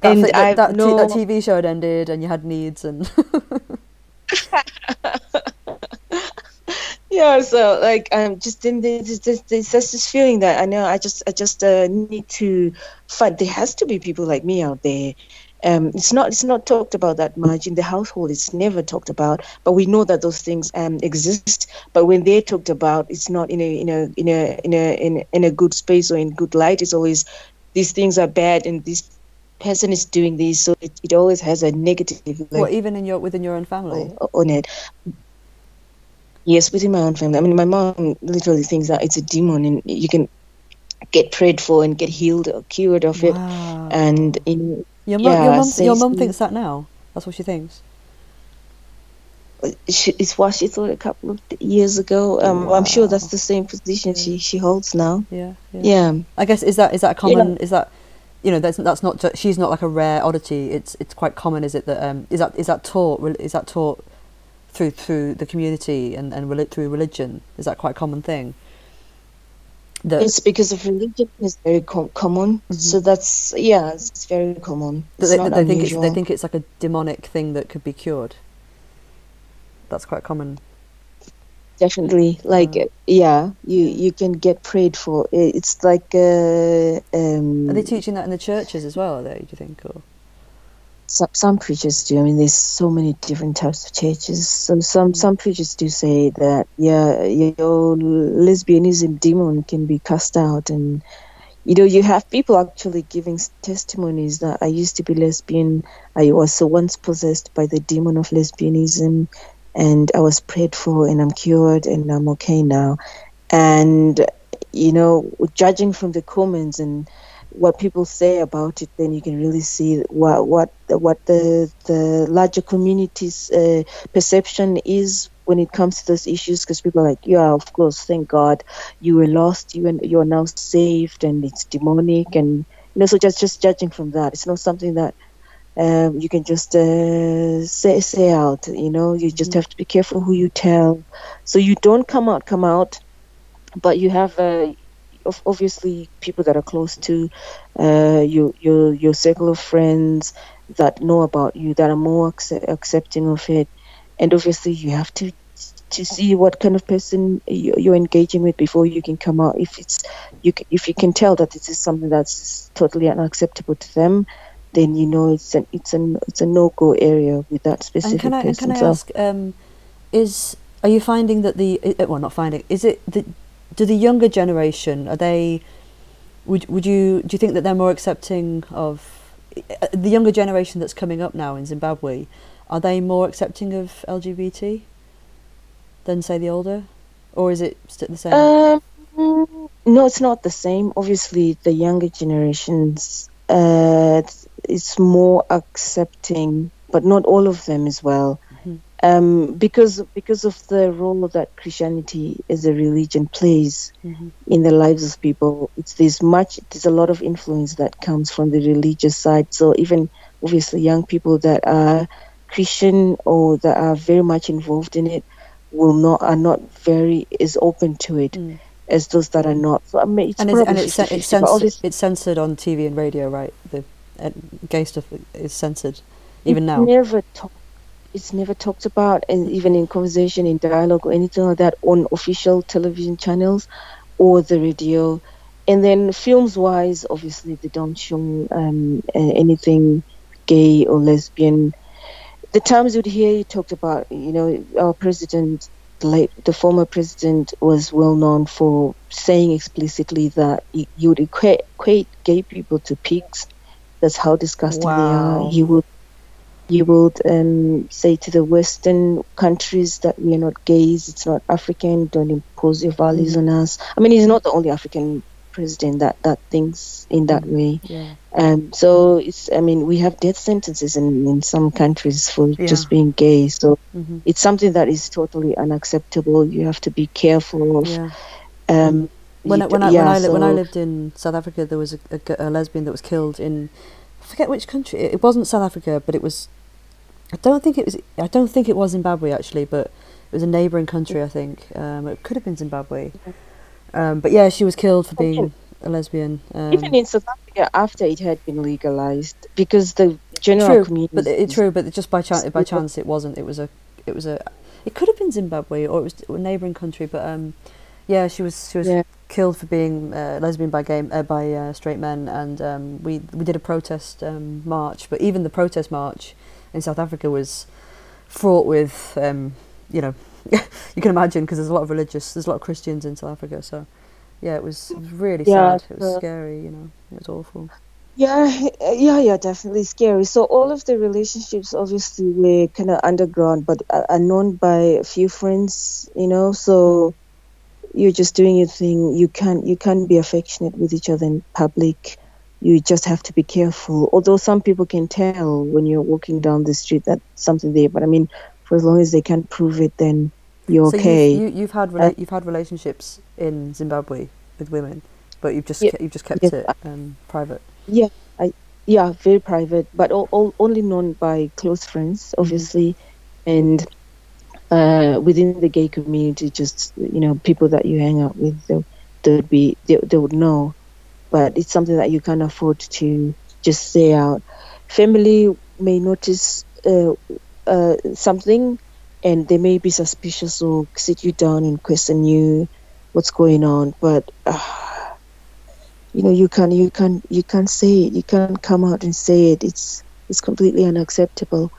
That, And thi- that, I've t- that TV show had ended, and you had needs, and yeah so like um just in this there's just this feeling that i know i just i just uh, need to find there has to be people like me out there. Um it's not it's not talked about that much in the household. It's never talked about but we know that those things um exist. But when they're talked about it's not in a in a in a in a in, in a good space or in good light. It's always these things are bad and this person is doing this so it, it always has a negative like, what even in your within your own family. on it. Yes, within my own family. I mean, my mom literally thinks that it's a demon, and you can get prayed for and get healed or cured of it. Wow. And in your your yeah, mum, so your mum thinks that now. That's what she thinks. she, it's what she thought a couple of years ago. Um, I'm sure that's the same position she she holds now. Yeah, yeah. Yeah. I guess is that is that common? Is that you know that's that's not she's not like a rare oddity. It's it's quite common. Is it that um is that is that taught is that taught through through the community and and through religion? Is that quite a common thing? That It's because of religion is very com- common. So that's yeah, it's, very common. It's they, they think it's they think it's like a demonic thing that could be cured. That's quite common. Definitely like Mm. yeah you you can get prayed for it's like uh, um Are they teaching that in the churches as well? Are they? Do you think? Or some, some preachers do i mean there's so many different types of churches so some some preachers do say that yeah your lesbianism demon can be cast out and you know, you have people actually giving testimonies that I used to be lesbian. I was so once possessed by the demon of lesbianism, and I was prayed for, and I'm cured, and I'm okay now. And you know, judging from the comments and what people say about it, then you can really see what what what the the larger community's uh, perception is when it comes to those issues. Because people are like, yeah, of course, thank God, you were lost, you and you are now saved, and it's demonic, and you know, so just just judging from that, it's not something that. Um, you can just uh, say say out, you know. You just have to be careful who you tell, so you don't come out come out, but you have uh, obviously people that are close to uh, your your your circle of friends that know about you that are more accept- accepting of it, and obviously you have to to see what kind of person you- you're engaging with before you can come out. If it's you if you can tell that this is something that's totally unacceptable to them, then you know it's an it's an it's a no go area with that specific And can I person. can I So- ask, um, is are you finding that the well not finding is it the do the younger generation are they would would you do you think that they're more accepting of uh, the younger generation that's coming up now in Zimbabwe are they more accepting of LGBT than say the older or is it the same? Um, no, it's not the same. Obviously, the younger generations, uh, it's, it's more accepting, but not all of them as well. Mhm. Um, because because of the role that Christianity as a religion plays Mhm. in the lives of people, it's there's much there's a lot of influence that comes from the religious side. So even obviously young people that are Christian or that are very much involved in it will not are not very is open to it Mm. as those that are not. So I mean, it's and, probably and it's, it's, censored, it's censored on TV and radio, right? The gay stuff is censored even it's now. never talk, it's never talked about, and even in conversation, in dialogue, or anything like that on official television channels or the radio. And then films wise, obviously they don't show um, anything gay or lesbian. The times you'd hear you talked about, you know, our president, the late, the former president, was well known for saying explicitly that you would equate, equate gay people to pigs. That's how disgusting they are. He would you would um, say to the Western countries that we are not gays, it's not African, don't impose your values Mm-hmm. on us. I mean, he's not the only African president that, that thinks in that Mm-hmm. way. Yeah. Um, so it's, I mean, we have death sentences in, in some countries for Yeah. just being gay. So hmm it's something that is totally unacceptable. You have to be careful of. Yeah. Um, When you when I, yeah, when I li- when I lived in South Africa, there was a lesbian that was killed in I forget which country. It, it wasn't South Africa, but it was. I don't think it was. I don't think it was Zimbabwe actually, but it was a neighbouring country. I think um, it could have been Zimbabwe. Um, but yeah, she was killed for being a lesbian. Um, even in South Africa, after it had been legalized, because the general true, community. but it's true. But just by chance, by chance, it wasn't. It was a. It was a. It could have been Zimbabwe or it was a neighbouring country, but um, yeah, she was she was Yeah. killed for being uh, lesbian by gay uh, by uh, straight men, and um, we we did a protest um, march. But even the protest march in South Africa was fraught with um, you know you can imagine because there's a lot of religious there's a lot of Christians in South Africa, so yeah, it was, really Yeah, sad. It was uh, scary, you know, it was awful. Yeah, yeah, yeah, definitely scary. So all of the relationships obviously were kind of underground, but are are known by a few friends, you know. So you're just doing your thing. You can't you can't be affectionate with each other in public. You just have to be careful. Although some people can tell when you're walking down the street that something there, but I mean, for as long as they can't prove it, then you're so okay. you've, you, you've had Uh, you've had relationships in Zimbabwe with women, but you've just Yeah, ke- you've just kept it um, private. Yeah, I yeah, very private, but all, all, only known by close friends, obviously, and uh, within the gay community, just you know, people that you hang out with, they, they would be they, they would know, but it's something that you can't afford to just say out. Family may notice uh, uh, something, and they may be suspicious or sit you down and question you, what's going on, but. Uh, you know you can you can you can't say it you can't come out and say it it's it's completely unacceptable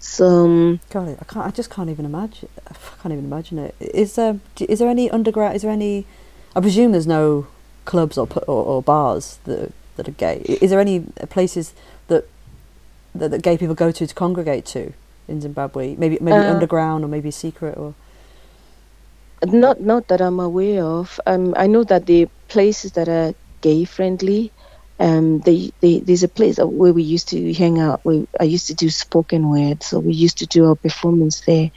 so um, God, I can't. I just can't even imagine. I can't even imagine it. Is there? Is there any underground? Is there any? I presume there's no clubs or, or or bars that that are gay. Is there any places that that, that gay people go to to congregate to in Zimbabwe? Maybe maybe Uh, underground or maybe secret or Not not that I'm aware of. Um, I know that the places that are gay friendly. Um, they, they, there's a place where we used to hang out. Where I used to do spoken word, so we used to do our performance there.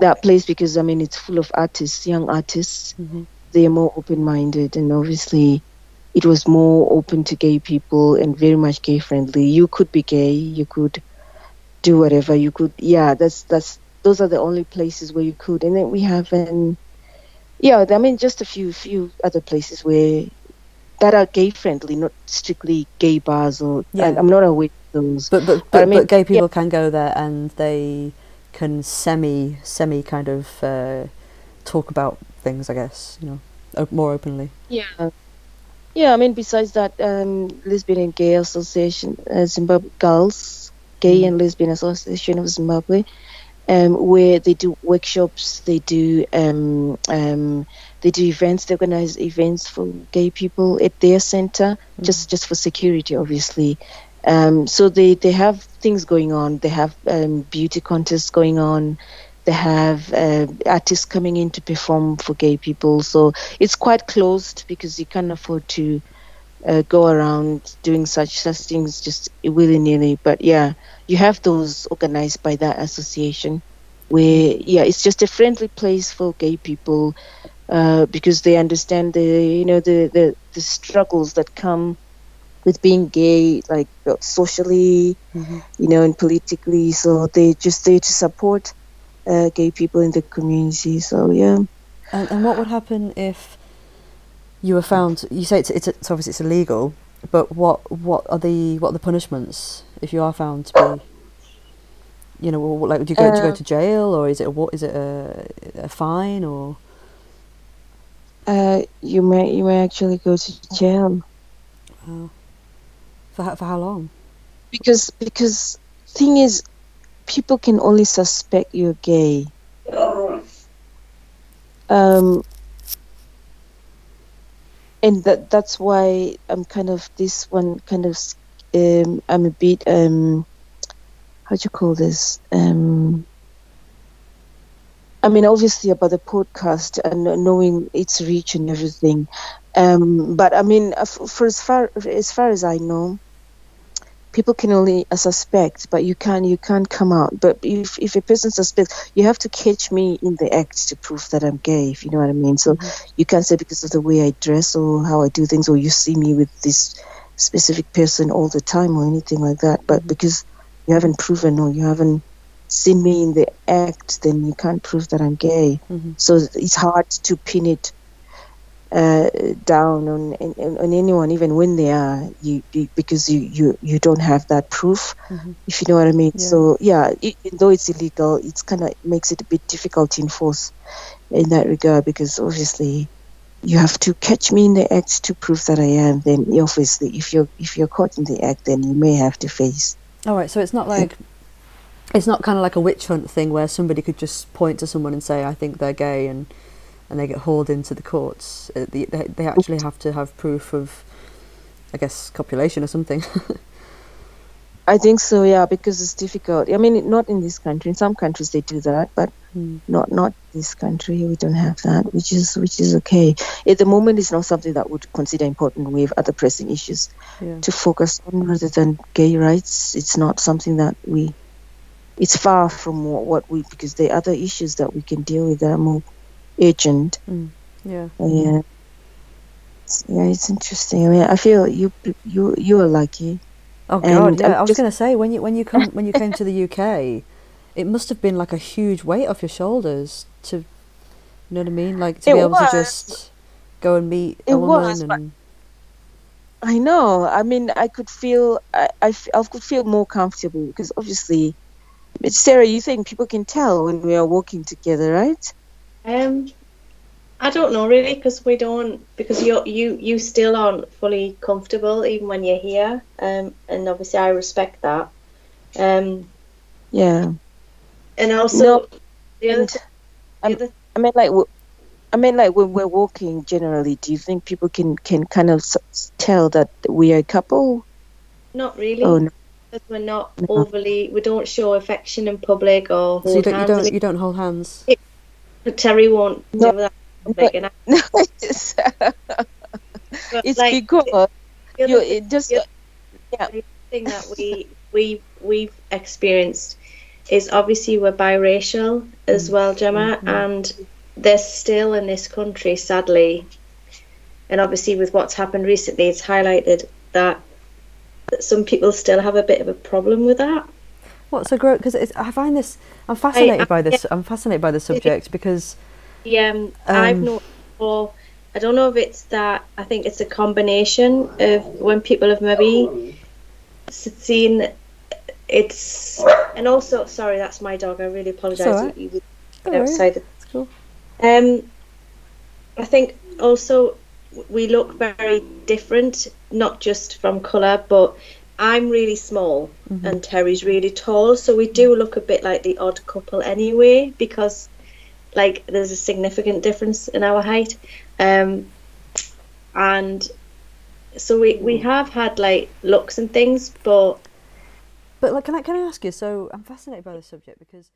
That place because I mean it's full of artists, young artists. They are more open-minded, and obviously, it was more open to gay people and very much gay friendly. You could be gay, you could do whatever you could. Yeah, that's that's those are the only places where you could. And then we have an yeah, I mean just a few few other places where that are gay friendly, not strictly gay bars or Yeah. I, I'm not aware of those. But but But but, I mean, but gay yeah. people can go there and they can semi semi kind of uh, talk about things. I guess you know op- more openly. Yeah. Yeah, I mean, besides that, um, Lesbian and Gay Association, uh, Zimbabwe GALZ, Gay and Lesbian Association of Zimbabwe, um, where they do workshops, they do um, um, they do events, they organize events for gay people at their center, just just for security, obviously. Um, so they, they have things going on. They have um, beauty contests going on. They have uh, artists coming in to perform for gay people. So it's quite closed because you can't afford to uh, go around doing such such things just willy nilly. But yeah, you have those organized by that association, where yeah, it's just a friendly place for gay people uh, because they understand the you know the, the the struggles that come with being gay, like uh, socially, you know, and politically. So they're just there to support uh, gay people in the community. So yeah. And, and what would happen if you were found? You say it's, it's it's obviously it's illegal, but what what are the what are the punishments if you are found to be? You know, like do you go you go Uh, to jail or is it a what is it a, a fine or? Uh, you may you may actually go to jail. For how, for how long? because because thing is, people can only suspect you're gay. Um, and that that's why I'm kind of this one kind of um, I'm a bit um how do you call this? Um I mean, obviously about the podcast and knowing its reach and everything, um, but I mean, uh, for as far as far as I know, people can only uh, suspect, but you can you can't come out. But if if a person suspects, you have to catch me in the act to prove that I'm gay. If you know what I mean. So mm-hmm. you can't say because of the way I dress or how I do things, or you see me with this specific person all the time or anything like that. But mm-hmm. because you haven't proven or you haven't seen me in the act, then you can't prove that I'm gay. Mm-hmm. So it's hard to pin it uh, down on, on on anyone, even when they are, you, you because you, you you don't have that proof, if you know what I mean. Yeah. So yeah, it, though it's illegal, it's kind of makes it a bit difficult to enforce in that regard because obviously you have to catch me in the act to prove that I am. Then obviously, if you're if you're caught in the act, then you may have to face. All right, so it's not like it's not kind of like a witch hunt thing where somebody could just point to someone and say, "I think they're gay," and and they get hauled into the courts. Uh, They, they actually have to have proof of, I guess, copulation or something. I think so, yeah, because it's difficult. I mean, not in this country. In some countries they do that, but Hmm. not not this country. We don't have that, which is which is okay. At the moment, it's not something that would consider important. We have other pressing issues Yeah. to focus on rather than gay rights. It's not something that we. It's far from what, what we because there are other issues that we can deal with that are more urgent. Mm. Yeah. Yeah. Yeah, it's interesting. I mean, I feel you you you are lucky. Oh And God, yeah. I'm I was just- going to say when you when you come when you came to the UK, it must have been like a huge weight off your shoulders to, you know what I mean? Like to It be able was. to just go and meet a It woman was, and I know. I mean, I could feel I, I, I could feel more comfortable because obviously, Sarah, you think people can tell when we are walking together, right? Um, I don't know really because we don't because you you you still aren't fully comfortable even when you're here. Um, and obviously I respect that. Um, Yeah. and also No, the other and I'm- the other I mean, like, w- I mean, like when we're walking, generally, do you think people can can kind of tell that we are a couple? Not really. Oh no. Because we're not No. overly, we don't show affection in public or hold So you don't you don't you don't hold hands. Terry won't No. do that in public. And I, No, it's, it's like, because you it just the thing that we we we've experienced is obviously we're biracial as mm-hmm. well, Gemma, mm-hmm. and there's still in this country, sadly, and obviously with what's happened recently, it's highlighted that that some people still have a bit of a problem with that. What so grow because I find this I'm fascinated by this I'm fascinated by the subject because Yeah, um, I've Um, noticed. Or I don't know if it's that. I think it's a combination of when people have maybe seen it's, and also sorry, that's my dog. I really apologise. You- you- outside it's cool. Um, I think also we look very different, not just from colour, but I'm really small Mm-hmm. and Terry's really tall, so we do look a bit like the odd couple anyway, because like there's a significant difference in our height, um, and so we we have had like looks and things, but But like, can I can I ask you? So I'm fascinated by the subject because